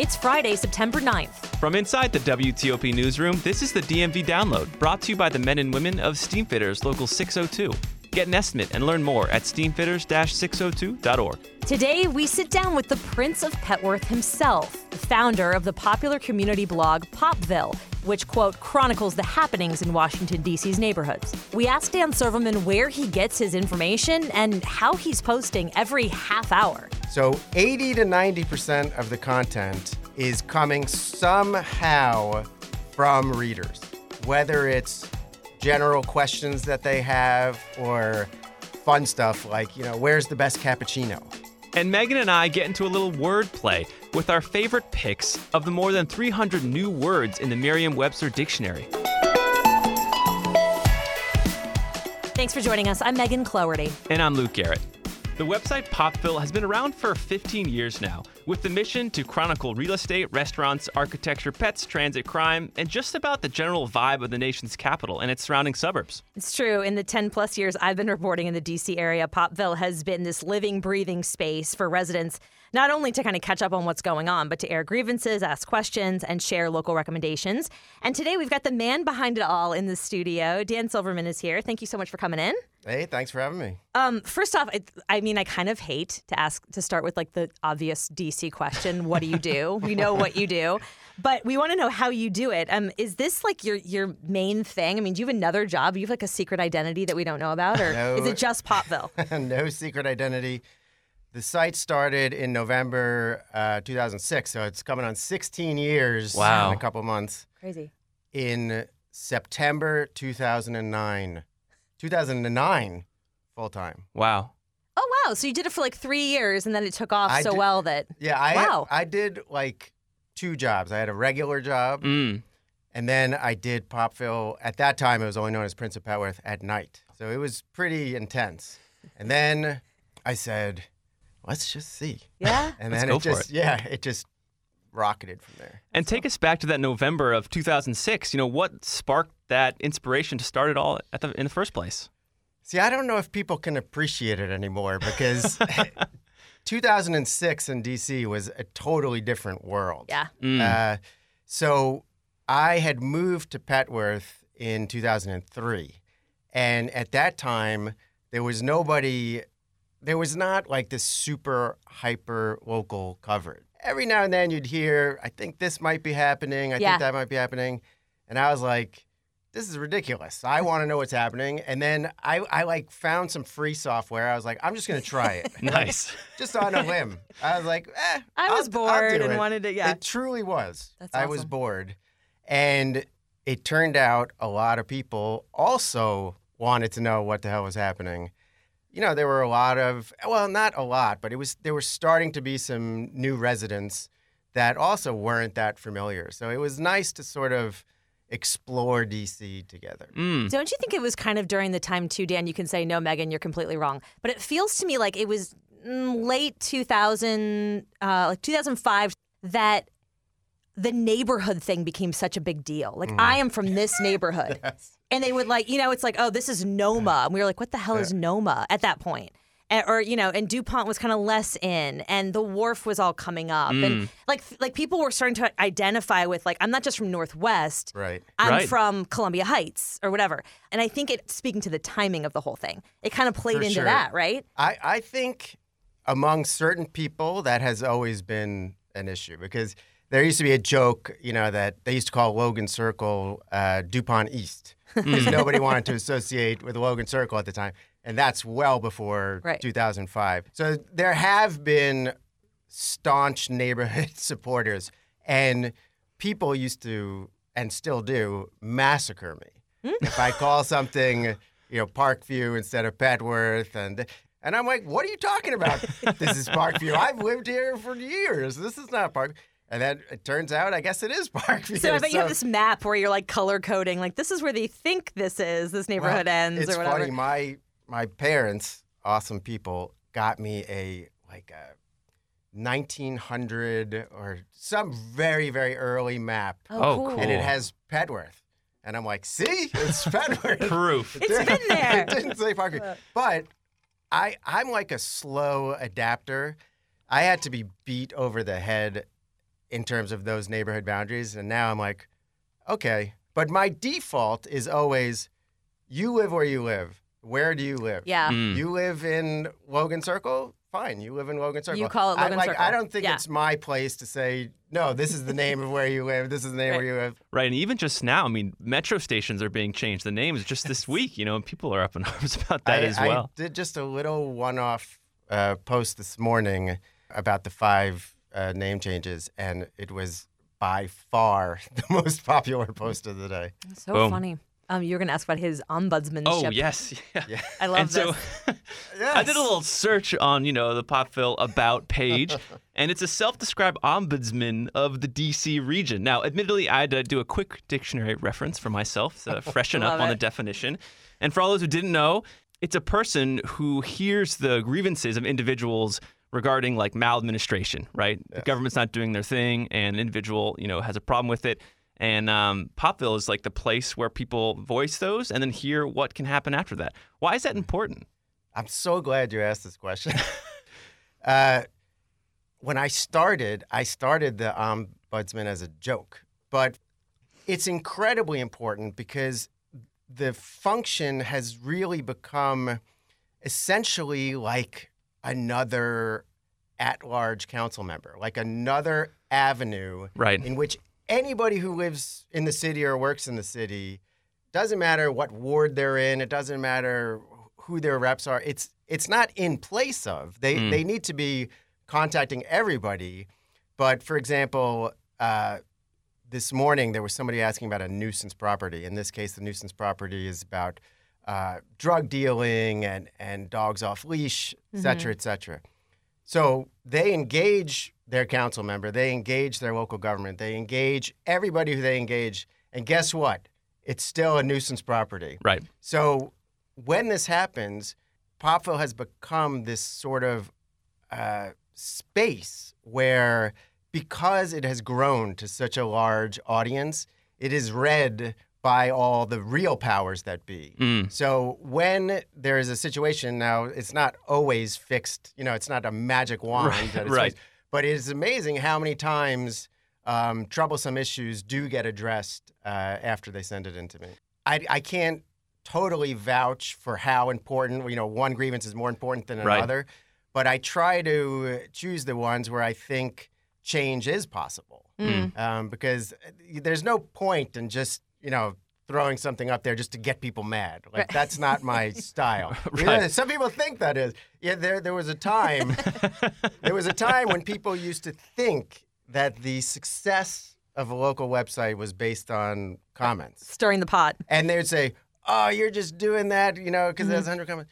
It's Friday, September 9th. From inside the WTOP newsroom, this is the DMV Download, brought to you by the men and women of Steamfitters Local 602. Get an estimate and learn more at steamfitters-602.org. Today, we sit down with the Prince of Petworth himself, the founder of the popular community blog Popville, which, quote, chronicles the happenings in Washington, D.C.'s neighborhoods. We asked Dan Silverman where he gets his information and how he's posting every half hour. So 80 to 90% of the content is coming somehow from readers, whether it's general questions that they have or fun stuff like, you know, where's the best cappuccino? And Megan and I get into a little wordplay with our favorite picks of the more than 300 new words in the Merriam Webster Dictionary. Thanks for joining us. I'm Megan Cloherty. And I'm Luke Garrett. The website Popville has been around for 15 years now, with the mission to chronicle real estate, restaurants, architecture, pets, transit, crime, and just about the general vibe of the nation's capital and its surrounding suburbs. It's true. In the 10 plus years I've been reporting in the DC area, Popville has been this living, breathing space for residents not only to kind of catch up on what's going on, but to air grievances, ask questions, and share local recommendations. And today we've got the man behind it all in the studio. Dan Silverman is here. Thank you so much for coming in. Hey, thanks for having me. Um, first off, I, I mean, I kind of hate to ask to start with like the obvious DC question: What do you do? we know what you do, but we want to know how you do it. Um, is this like your your main thing? I mean, do you have another job? Do you have like a secret identity that we don't know about, or No. is it just Popville? no secret identity. The site started in November uh, 2006, so it's coming on 16 years Wow. in a couple months. Crazy. In September 2009, 2009, full time. Wow. Oh wow! So you did it for like three years, and then it took off I so did- well that Yeah, I Wow. I did like two jobs. I had a regular job, Mm. and then I did Popville. At that time, it was only known as Prince of Petworth at night, so it was pretty intense. And then I said, "Let's just see." yeah. And Let's then go it for just it. yeah, it just rocketed from there. And take us back to that November of 2006. You know, what sparked that inspiration to start it all at the, in the first place? See, I don't know if people can appreciate it anymore because 2006 in DC was a totally different world. Yeah. Mm. Uh, so I had moved to Petworth in 2003. And at that time, there was nobody, there was not like this super hyper local coverage. Every now and then you'd hear, I think this might be happening. I Yeah. think that might be happening. And I was like, this is ridiculous. I want to know what's happening. And then I, I like found some free software. I was like, I'm just going to try it. nice. just on a whim. I was like, eh. I I'll- was I'll bored do and it. wanted to- yeah. It truly was. That's I was bored. And it turned out a lot of people also wanted to know what the hell was happening. You know, there were a lot of, well, not a lot, but it was, there were starting to be some new residents that also weren't that familiar. So it was nice to sort of explore DC together. Mm. Don't you think it was kind of during the time too, Dan? You can say no, Megan, you're completely wrong. But it feels to me like it was mm, late 2000, uh, like 2005, that the neighborhood thing became such a big deal. Like I am from this neighborhood, Yes. And they would like, you know, it's like, oh, this is Noma, and we were like, what the hell is Noma at that point? And, or you know, and Dupont was kind of less in, and the wharf was all coming up, and mm. like like people were starting to identify with like, I'm not just from Northwest, Right. I'm Right. from Columbia Heights or whatever. And I think it speaking to the timing of the whole thing, it kind of played For into sure. that, right? I, I think among certain people that has always been an issue because there used to be a joke, you know, that they used to call Logan Circle uh, DuPont East because nobody wanted to associate with Logan Circle at the time. And that's well before Right. 2005. So there have been staunch neighborhood supporters, and people used to, and still do, massacre me. if I call something, you know, Parkview instead of Petworth, and And I'm like, what are you talking about? this is Parkview. I've lived here for years. This is not Park. And then it turns out, I guess it is Parkview. So I bet you have this map where you're like color coding, like this is where they think this is, this neighborhood well, ends, it's or whatever. funny. My my parents, awesome people, got me a like a 1900 or some very very early map, Oh, cool. cool. and it has Petworth. And I'm like, see, it's Petworth. Proof. It's been there. it didn't say Parkview. Uh. But I I'm like a slow adapter. I had to be beat over the head in terms of those neighborhood boundaries, and now I'm like, okay. But my default is always, you live where you live. Where do you live? Yeah. Mm. You live in Logan Circle. Fine, you live in Logan Circle. You call it I, Logan like, Circle. I don't think Yeah. it's my place to say no. This is the name of where you live. This is the name Right. where you live. Right, and even just now, I mean, metro stations are being changed. The names just this week, you know, and people are up in arms about that I, as well. I did just a little one-off uh, post this morning about the five uh, name changes, and it was by far the most popular post of the day. So Boom. funny. Um, you were gonna ask about his ombudsmanship. Oh yes, yeah. I love and this. so I did a little search on, you know, the Popville about page, and it's a self-described ombudsman of the DC region. Now, admittedly, I had to do a quick dictionary reference for myself to freshen up Love on the definition. And for all those who didn't know, it's a person who hears the grievances of individuals regarding like maladministration, right? The government's not doing their thing, and an individual, you know, has a problem with it. And um, Popville is like the place where people voice those and then hear what can happen after that. Why is that important? I'm so glad you asked this question. uh, when I started, I started the ombudsman as a joke, but it's incredibly important because the function has really become essentially like another at-large council member, like another avenue Right. in which anybody who lives in the city or works in the city doesn't matter what ward they're in it doesn't matter who their reps are it's it's not in place of they Mm. they need to be contacting everybody but for example uh, this morning there was somebody asking about a nuisance property in this case the nuisance property is about uh, drug dealing and and dogs off leash et cetera et cetera so they engage their council member, they engage their local government, they engage everybody who they engage, and guess what? It's still a nuisance property. Right. So when this happens, Popville has become this sort of uh, space where, because it has grown to such a large audience, it is read by all the real powers that be. Mm. So when there is a situation now, it's not always fixed. You know, it's not a magic wand. Right, that it's right. fixed. But it is amazing how many times um, troublesome issues do get addressed uh, after they send it in to me. I, I can't totally vouch for how important. You know, one grievance is more important than Right. another, but I try to choose the ones where I think change is possible Mm. um, because there's no point in just you know throwing something up there just to get people mad. Like Right. that's not my style. Right. Yeah, some people think that is. Yeah, there there was a time there was a time when people used to think that the success of a local website was based on comments, Stirring the pot. and they'd say, "Oh, you're just doing that, you know, because there's 100 comments."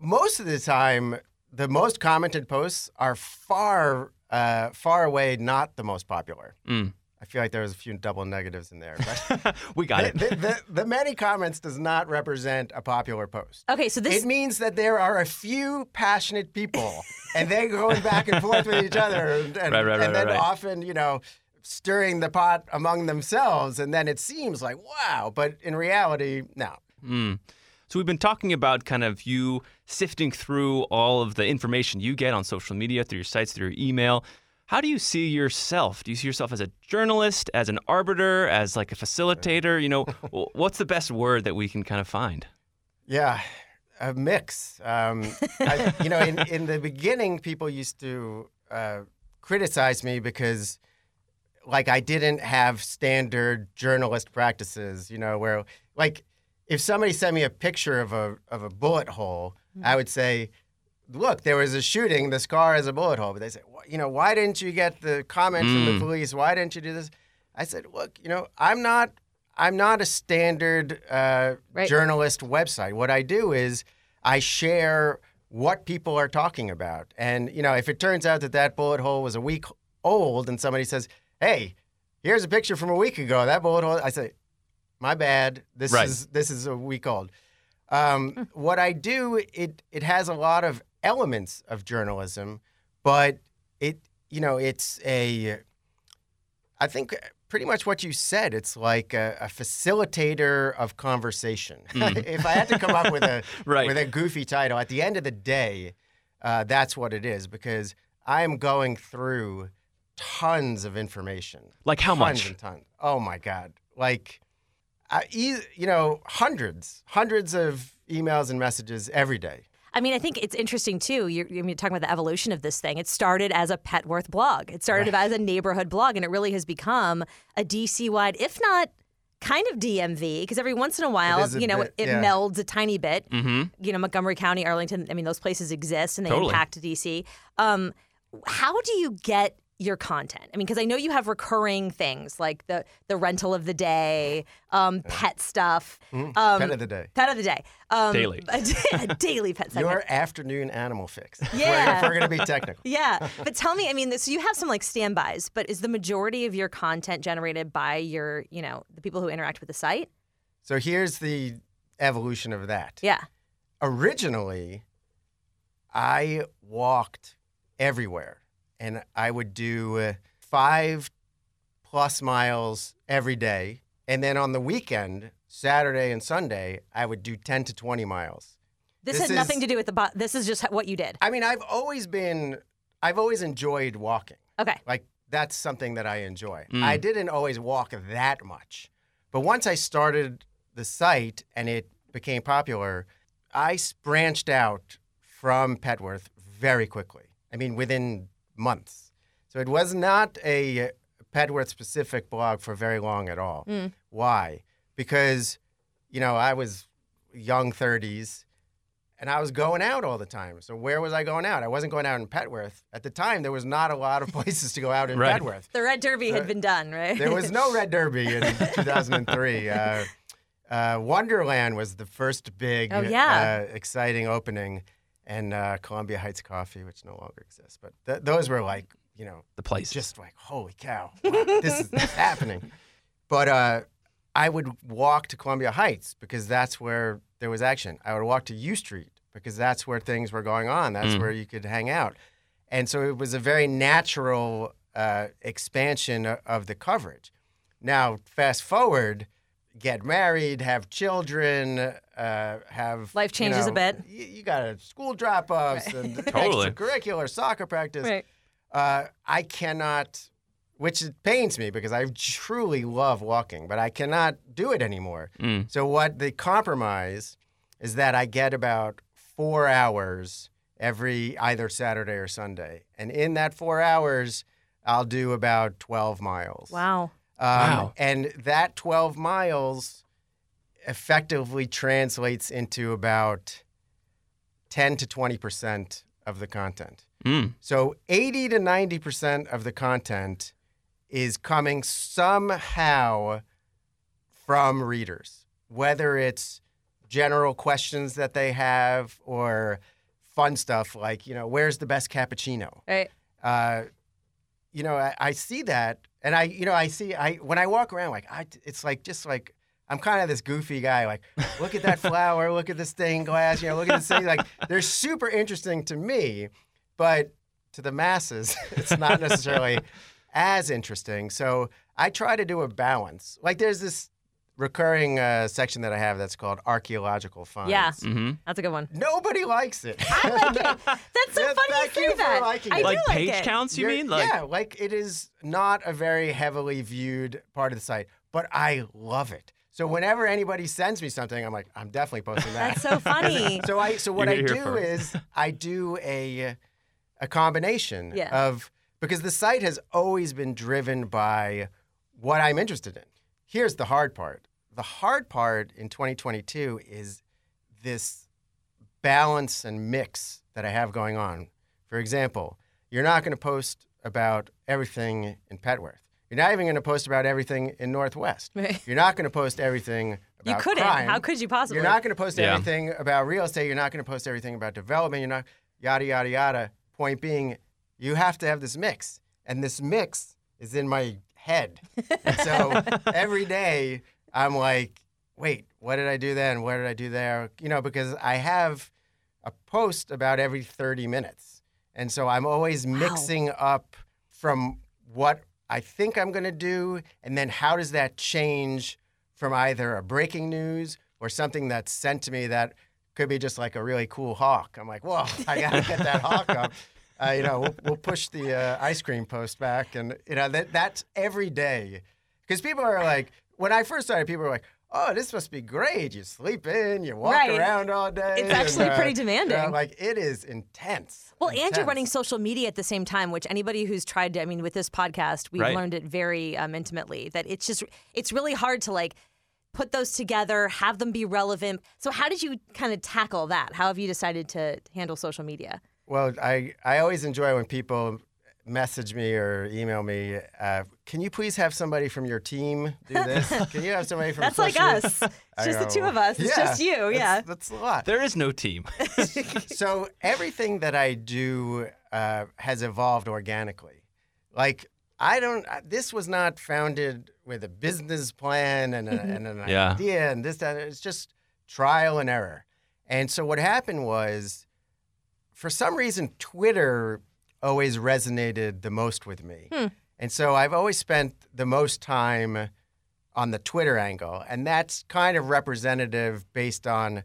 Most of the time, the most commented posts are far uh, far away not the most popular. Mm. I feel like there was a few double negatives in there. But we got the, it. the, the, the many comments does not represent a popular post. Okay, so this It means that there are a few passionate people, and they're going back and forth with each other, and, and, Right, right, right, and then right, right. often, you know, stirring the pot among themselves, and then it seems like wow, but in reality, no. Mm. So we've been talking about kind of you sifting through all of the information you get on social media through your sites, through your email. How do you see yourself? Do you see yourself as a journalist, as an arbiter, as like a facilitator? You know, what's the best word that we can kind of find? Yeah, a mix. Um, I, you know, in, in the beginning, people used to uh, criticize me because, like, I didn't have standard journalist practices. You know, where like if somebody sent me a picture of a of a bullet hole, I would say, "Look, there was a shooting. This car has a bullet hole." But they say, "Wh- "You know, why didn't you get the comment from Mm. the police? Why didn't you do this?" I said, "Look, you know, I'm not." I'm not a standard uh, Right. journalist website. What I do is I share what people are talking about. And, you know, if it turns out that that bullet hole was a week old and somebody says, hey, here's a picture from a week ago, that bullet hole, I say, my bad. This Right. is this is a week old. Um, what I do, it it has a lot of elements of journalism, but it you know it's a I think pretty much what you said. It's like a, a facilitator of conversation. if I had to come up with a Right. with a goofy title, at the end of the day, uh, that's what it is because I am going through tons of information. Like how tons much? And tons. Oh my god! Like, I, you know, hundreds, hundreds of emails and messages every day. I mean, I think it's interesting too. You're, you're talking about the evolution of this thing. It started as a Petworth blog. It started as a neighborhood blog, and it really has become a DC wide, if not kind of DMV, because every once in a while, is a you know, bit, it yeah. melds a tiny bit. Mm-hmm. You know, Montgomery County, Arlington. I mean, those places exist and they Totally. impact DC. Um, how do you get your content? I mean, because I know you have recurring things like the the rental of the day, um, pet stuff, um, Mm-hmm. Pet of the day. pet of the day, um, Daily. a, daily pet segment. Your afternoon animal fix. If we're- Yeah. if we're going to be technical. Yeah, but tell me, I mean, so you have some like standbys, but is the majority of your content generated by your, you know, the people who interact with the site? So here's the evolution of that. Yeah. Originally, I walked everywhere and I would do uh, five plus miles every day. And then on the weekend, Saturday and Sunday, I would do 10 to 20 miles. This, This had nothing to do with the bot. This is just what you did. I mean, I've always been, I've always enjoyed walking. Okay. Like that's something that I enjoy. Mm. I didn't always walk that much. But once I started the site and it became popular, I branched out from Petworth very quickly. I mean, within months. So it was not a Petworth specific blog for very long at all. Why? Because, you know, I was young 30s and I was going out all the time. So where was I going out? I wasn't going out in Petworth. At the time, there was not a lot of places to go out in Right. Petworth. The Red Derby had been done, right? There was no Red Derby in 2003. Uh, uh, Wonderland was the first big, Oh, yeah. uh, exciting opening, and uh, Columbia Heights Coffee, which no longer exists. But th- those were like, you know, The place. just like, holy cow, wow, this is happening. But uh, I would walk to Columbia Heights because that's where there was action. I would walk to U Street because that's where things were going on. That's where you could hang out. And so it was a very natural uh, expansion of the coverage. Now, fast forward, get married, have children, uh, have Life you changes a bit. You, you got a school drop offs and Totally. extracurricular soccer practice Right. uh, I cannot, which it pains me because I truly love walking, but I cannot do it anymore. Mm. So what the compromise is that I get about four hours every either Saturday or Sunday, and in that four hours, I'll do about twelve miles. Wow. Um, Wow. And that 12 miles effectively translates into about 10 to 20% of the content. Mm. So 80 to 90% of the content is coming somehow from readers, whether it's general questions that they have or fun stuff like, you know, where's the best cappuccino? Right. uh, you know, I, I see that, and I, you know, I see, I when I walk around, like, I, it's like just like I'm kind of this goofy guy. Like, look at that flower, look at this stained glass, you know, look at this thing. Like, they're super interesting to me, but to the masses, it's not necessarily as interesting. So I try to do a balance. Like, there's this recurring uh, section that I have that's called archaeological finds. Yeah. hmm That's a good one. Nobody likes it. I like it. That's so Yeah, funny you thank say you for that. liking I it. do Like like page it. counts, you You're- mean? Like, yeah, like it is not a very heavily viewed part of the site, but I love it. So whenever anybody sends me something, I'm like, I'm definitely posting that. That's so funny. so I so what I heard it do here is I do a a combination Yeah. of because the site has always been driven by what I'm interested in. Here's the hard part. The hard part in 2022 is this balance and mix that I have going on. For example, you're not going to post about everything in Petworth. You're not even going to post about everything in Northwest. Right. You're not going to post everything You couldn't. crime. How could you possibly? You're not going to post Yeah. everything about real estate. You're not going to post everything about development. You're not yada yada yada. Point being, you have to have this mix, and this mix is in my head. And so every day I'm like, wait, what did I do then? What did I do there? You know, because I have a post about every 30 minutes, and so I'm always mixing up from what I think I'm going to do, and then how does that change from either a breaking news or something that's sent to me that could be just like a really cool hawk. I'm like, whoa, I got to get that hawk up. Uh, you know, we'll, we'll push the uh, ice cream post back, and you know that that's every day. Because people are like, when I first started, people were like, "Oh, this must be great. You sleep in, you walk Right. around all day." It's actually and, pretty you know, demanding. like it is intense. Well, and you're running social media at the same time, which anybody who's tried to, I mean, with this podcast, we've Right. learned it very um, intimately that it's just, it's really hard to like put those together, have them be relevant. So, how did you kind of tackle that? How have you decided to handle social media? Well, I, I always enjoy when people message me or email me. Uh, Can you please have somebody from your team do this? Can you have somebody from? Your team? That's like us. It's I just the two of us. It's "Yeah, just you. that's- Yeah. that's a lot. There is no team. so everything that I do uh, has evolved organically. Like I don't. uh, This was not founded with a business plan and, a, and an Yeah. idea and this that. It's just trial and error. And so what happened was, for some reason, Twitter always resonated the most with me. And so I've always spent the most time on the Twitter angle, and that's kind of representative based on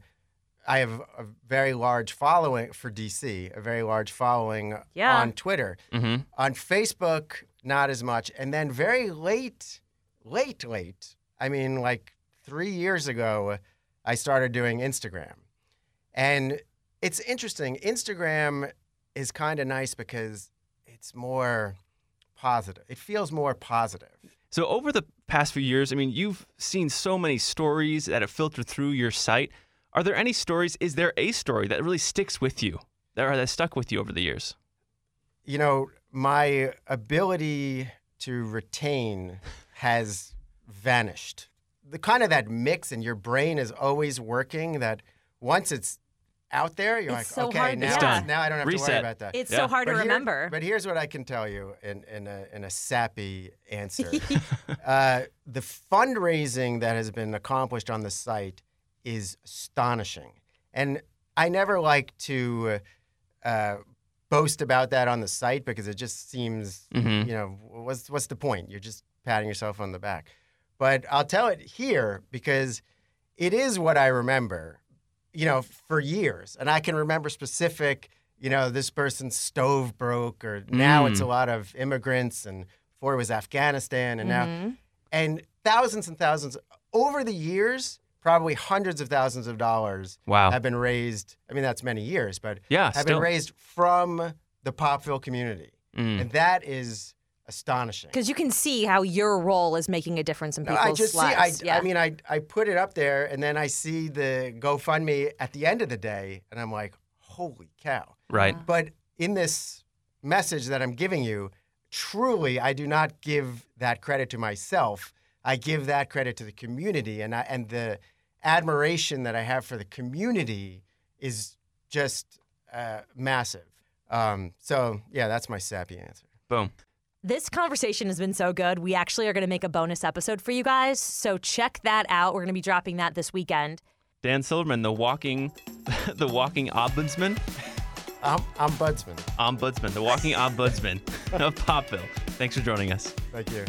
I have a very large following for DC, a very large following Yeah. on Twitter. hmm On Facebook, not as much. And then very late, late, late, I mean, like three years ago, I started doing Instagram. And it's interesting. Instagram is kind of nice because it's more positive, it feels more positive. So over the past few years, I mean, you've seen so many stories that have filtered through your site. Are there any stories? Is there a story that really sticks with you, that or that stuck with you over the years? you know, my ability to retain has vanished. The kind of that mix and your brain is always working that once it's out there, you're It's like, so okay, now, It's now I don't have to worry about that. It's Yeah. so hard to But here- remember. but here's what I can tell you in, in, a, in a sappy answer. uh, the fundraising that has been accomplished on the site is astonishing. And I never like to uh, boast about that on the site because it just seems, Mhm. you know, what's, what's the point? You're just patting yourself on the back. But I'll tell it here because it is what I remember, you know, for years. And I can remember specific, you know, this person's stove broke, or now it's a Mm. lot of immigrants, and before it was Afghanistan, and now, Mhm. and thousands and thousands over the years, probably hundreds of thousands of dollars Wow. have been raised. I mean, that's many years, but Yeah, have still. been raised from the Popville community. Mm. And that is astonishing. Because you can see how your role is making a difference in No, people's I just lives. see. I, yeah. I mean, I I put it up there, and then I see the GoFundMe at the end of the day, and I'm like, holy cow! Right. But in this message that I'm giving you, truly, I do not give that credit to myself. I give that credit to the community, and I, and the admiration that I have for the community is just uh, massive. Um, so yeah, that's my sappy answer. Boom. This conversation has been so good. We actually are going to make a bonus episode for you guys. So check that out. We're going to be dropping that this weekend. Dan Silverman, the walking, the walking ombudsman, I'm, I'm Budsman. ombudsman, the walking ombudsman of Popville. Thanks for joining us. Thank you.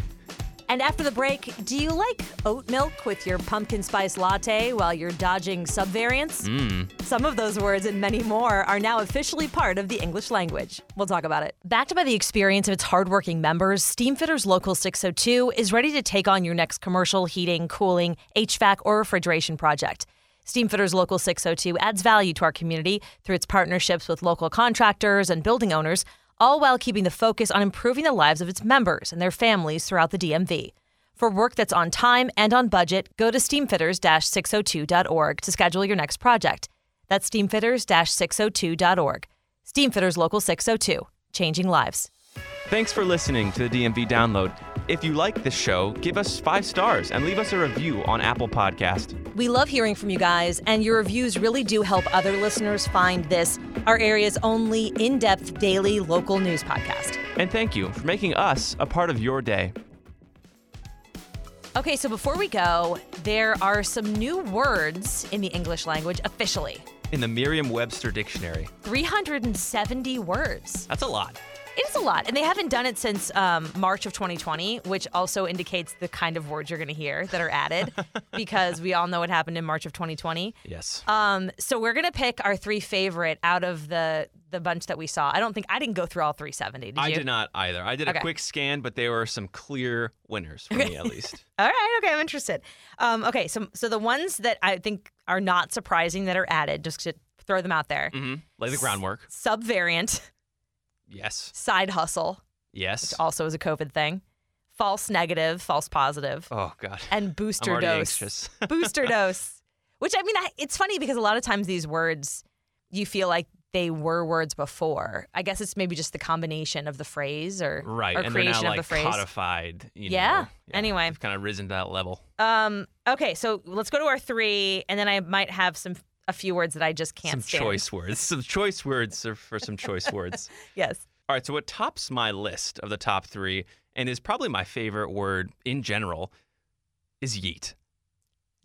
And after the break, do you like oat milk with your pumpkin spice latte while you're dodging subvariants? Mm. Some of those words and many more are now officially part of the English language. We'll talk about it. Backed by the experience of its hardworking members, Steamfitters Local 602 is ready to take on your next commercial heating, cooling, HVAC, or refrigeration project. Steamfitters Local 602 adds value to our community through its partnerships with local contractors and building owners, all while keeping the focus on improving the lives of its members and their families throughout the DMV. For work that's on time and on budget, go to steamfitters-602.org to schedule your next project. That's steamfitters-602.org. Steamfitters Local 602, changing lives. Thanks for listening to the DMV Download. if you like this show, give us five stars and leave us a review on Apple Podcast. We love hearing from you guys, and your reviews really do help other listeners find this, our area's only in depth daily local news podcast. And thank you for making us a part of your day. Okay, so before we go, there are some new words in the English language officially In the Merriam Webster Dictionary. 370 words. That's a lot. It is a lot, and they haven't done it since um, March of 2020, which also indicates the kind of words you're going to hear that are added, because we all know what happened in March of 2020. Yes. Um, so we're going to pick our three favorite out of the the bunch that we saw. I don't think I didn't go through all 370. Did I you? did not either. I did Okay. a quick scan, but there were some clear winners for me at least. All right, okay, I'm interested. Um, okay, so so the ones that I think are not surprising that are added, just to throw them out there: hmm Lay the groundwork. subvariant, Yes. side hustle, Yes. also is a COVID thing, false negative, false positive, Oh God. and booster dose. booster dose. Which I mean, I, it's funny because a lot of times these words, you feel like they were words before. I guess it's maybe just the combination of the phrase or right. or and they're creation now of like the phrase. codified. You Yeah. Know, Anyway. They've kind of risen to that level. Um. Okay, so let's go to our three, and then I might have some a few words that I just can't some stand. choice words. Some choice words for some choice words. Yes. All right, so what tops my list of the top three, and is probably my favorite word in general, is yeet.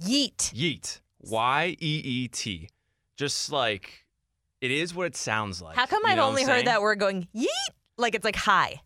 Yeet. Yeet. Y E E T. Just like it is what it sounds like. How come You I've only heard that word going yeet? Like it's like hi.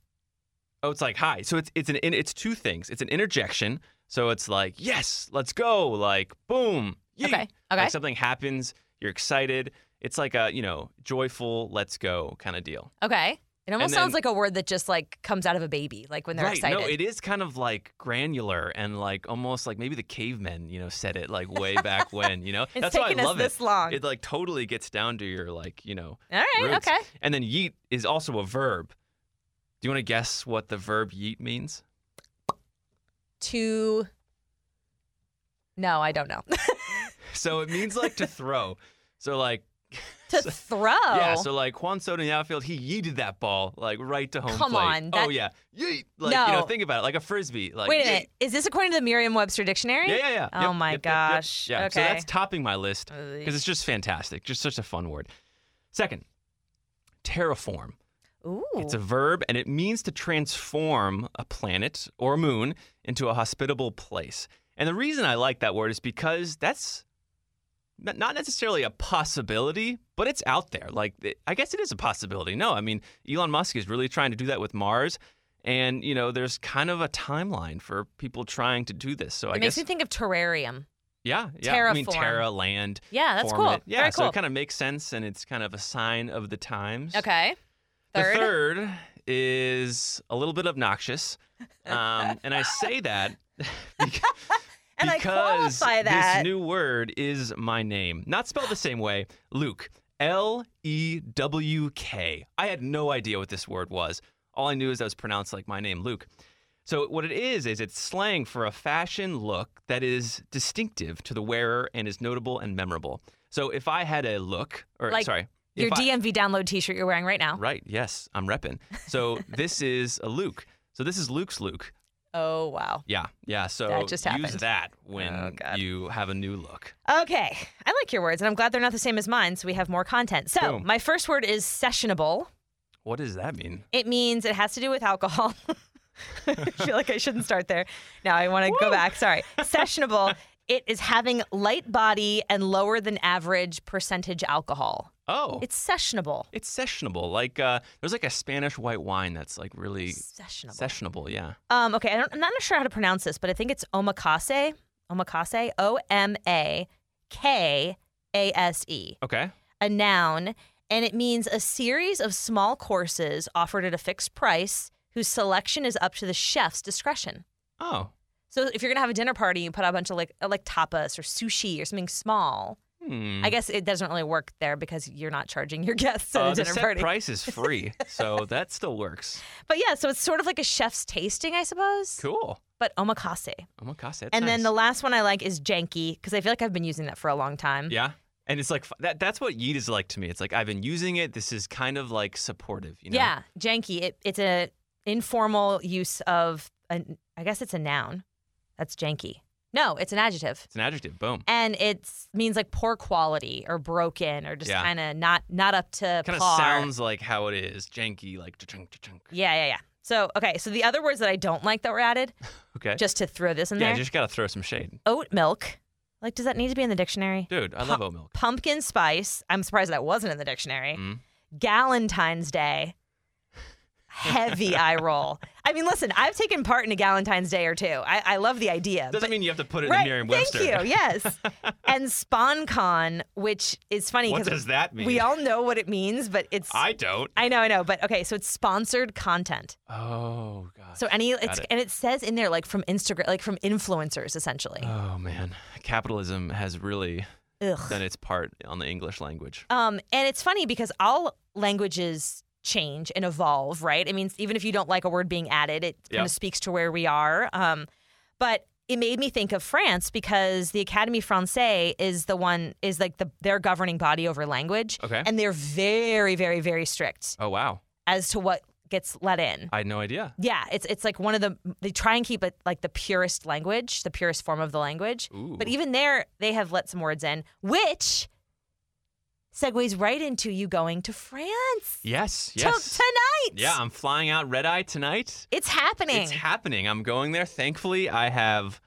Oh, it's like hi. So it's it's an it's two things. It's an interjection. So it's like yes, let's go. Like boom. Yeet. Okay. Okay. Like something happens. You're excited. It's like a you know joyful let's go kind of deal. Okay. It almost then- sounds like a word that just like comes out of a baby, like when they're right. excited. No, it is kind of like granular and like almost like maybe the cavemen, you know, said it like way back when, you know. It's That's why taken I us love this it. long. It like totally gets down to your like, you know, All right. roots. Okay. And then yeet is also a verb. Do you want to guess what the verb yeet means? To. No, I don't know. So it means like to throw. So like to So- throw. Yeah, so like Juan Soto in the outfield, he yeeted that ball like right to home Come plate. on, oh yeah, yeet. Like you know, No. think about it, like a frisbee. Like Wait a yeet. minute. Is this according to the Merriam-Webster dictionary? Yeah, yeah, yeah. Oh Yep, my yep, yep, yep. gosh. Yeah, so that's topping my list because it's just fantastic, just such a fun word. Second, terraform. Ooh. It's a verb and it means to transform a planet or a moon into a hospitable place. And the reason I like that word is because that's not necessarily a possibility, but it's out there. Like, I guess it is a possibility. No, I mean, Elon Musk is really trying to do that with Mars. And, you know, there's kind of a timeline for people trying to do this. So I it makes guess, me think of terrarium. yeah, yeah. I mean, terraform. Terra, land. Yeah, that's cool. it. Yeah, Very so cool. it kind of makes sense and it's kind of a sign of the times. Okay. The Third. third is a little bit obnoxious. Um, and I say that bec- And I because qualify that. this new word is my name. Not spelled the same way. Luke. L E W K. I had no idea what this word was. All I knew is that was pronounced like my name, Luke. So what it is is it's slang for a fashion look that is distinctive to the wearer and is notable and memorable. So if I had a look, or Like sorry, Your if I- DMV download T-shirt you're wearing right now. Right. Yes, I'm repping. So this is a lewk. So this is Luke's lewk. Oh wow. Yeah. Yeah. So That just use that oh, when Oh, you have a new look. Okay. I like your words, and I'm glad they're not the same as mine, so we have more content. So Boom. my first word is sessionable. What does that mean? It means it has to do with alcohol. I feel like I shouldn't start there. Now I want to go back. Sorry. Sessionable. It is having light body and lower than average percentage alcohol. Oh, It's sessionable. it's sessionable. Like uh, there's like a Spanish white wine that's like really Sessionable. sessionable. Yeah. Um, okay, I don't, I'm not sure how to pronounce this, but I think it's omakase. Omakase. O M A K A S E. Okay. A noun, and it means a series of small courses offered at a fixed price whose selection is up to the chef's discretion. Oh. So if you're gonna have a dinner party, you put out a bunch of like like tapas or sushi or something small. Hmm. I guess it doesn't really work there because you're not charging your guests at Uh, a the dinner set party. price is free, so that still works. But yeah, so it's sort of like a chef's tasting, I suppose. Cool. But omakase. Omakase. and then the last one I like is janky because I feel like I've been using that for a long time. Yeah. And it's like that. That's what yeet is like to me. It's like I've been using it. This is kind of like supportive. You know. Yeah, janky. It, it's a informal use of an, I guess it's a noun. That's janky. No, it's an adjective. It's an adjective. Boom. And it means like poor quality or broken or just Yeah. kind of not not up to Kind of par. sounds like how it is. Janky, like cha-chunk, cha-chunk. Yeah, yeah, yeah. So okay, so the other words that I don't like that were added, Okay. just to throw this in yeah, there, you just gotta throw some shade, oat milk. Like, does that need to be in the dictionary? dude. I love oat milk. Pumpkin spice. I'm surprised that wasn't in the dictionary. Mm. Galentine's Day. Heavy eye roll. I mean, listen, I've taken part in a Galentine's Day or two. I, I love the idea. Doesn't but- mean you have to put it right, in Merriam-Webster. Thank you. Yes. and sponcon, which is funny What does that mean? we all know what it means, but it's I don't. I know, I know, but okay, so it's sponsored content. Oh god. So any it's it. and it says in there like from Instagram, like from influencers essentially. Oh man, capitalism has really Ugh. done its part on the English language. Um, and it's funny because all languages change and evolve, right? I mean, even if you don't like a word being added, it kind Yeah. of speaks to where we are. Um, but it made me think of France because the Académie Française is the one is like the their governing body over language, Okay. and they're very, very, very strict Oh wow, as to what gets let in. I had no idea. Yeah, it's it's like one of the they try and keep it like the purest language, the purest form of the language. Ooh. But even there, they have let some words in, which segues right into you going to France Yes, to- yes. tonight. Yeah, I'm flying out red eye tonight. it's happening. It's happening. I'm going there. Thankfully, I have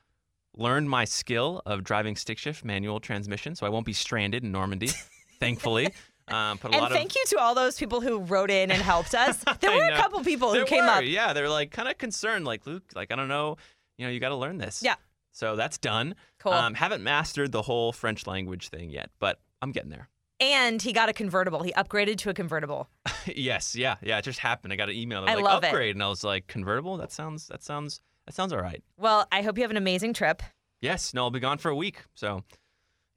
learned my skill of driving stick shift manual transmission, so I won't be stranded in Normandy. Thankfully, um, put a and thank of. you to all those people who wrote in and helped us. There were a couple people who came were, up. Yeah, they're like kind of concerned, like Luke, like I don't know, you know, you got to learn this. Yeah. So that's done. Cool. Um, haven't mastered the whole French language thing yet, but I'm getting there. And he got a convertible. He upgraded to a convertible. yes, yeah, yeah. It just happened. I got an email. I like, love it. upgrade, and I was like, convertible. That sounds. That sounds. That sounds all right. Well, I hope you have an amazing trip. Yes. No, I'll be gone for a week. So,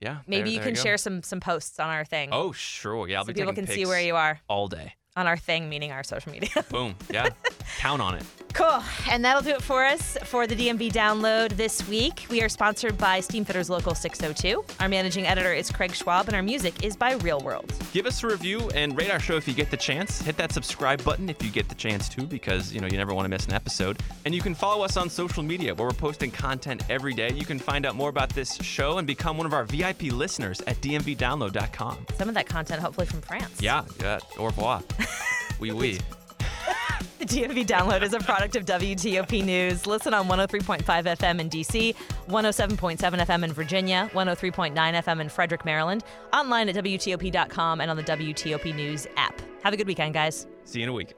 yeah. Maybe there- you there can go. share some some posts on our thing. Oh, sure. Yeah, I'll so be people can see where you are all day. on our thing, meaning our social media. Boom. Yeah. Count on it. Cool. And that'll do it for us for the DMV download this week. We are sponsored by Steamfitters Local 602. Our managing editor is Craig Schwab, and our music is by Real World. Give us a review and rate our show if you get the chance. Hit that subscribe button if you get the chance to, because you know you never want to miss an episode. And you can follow us on social media where we're posting content every day. You can find out more about this show and become one of our VIP listeners at dmvdownload.com. Some of that content, hopefully, from France. Yeah, yeah. Au revoir. oui, oui. DMV download is a product of WTOP News. Listen on 103.5 FM in DC, 107.7 FM in Virginia, 103.9 FM in Frederick, Maryland, online at WTOP.com and on the WTOP News app. Have a good weekend, guys. See you in a week.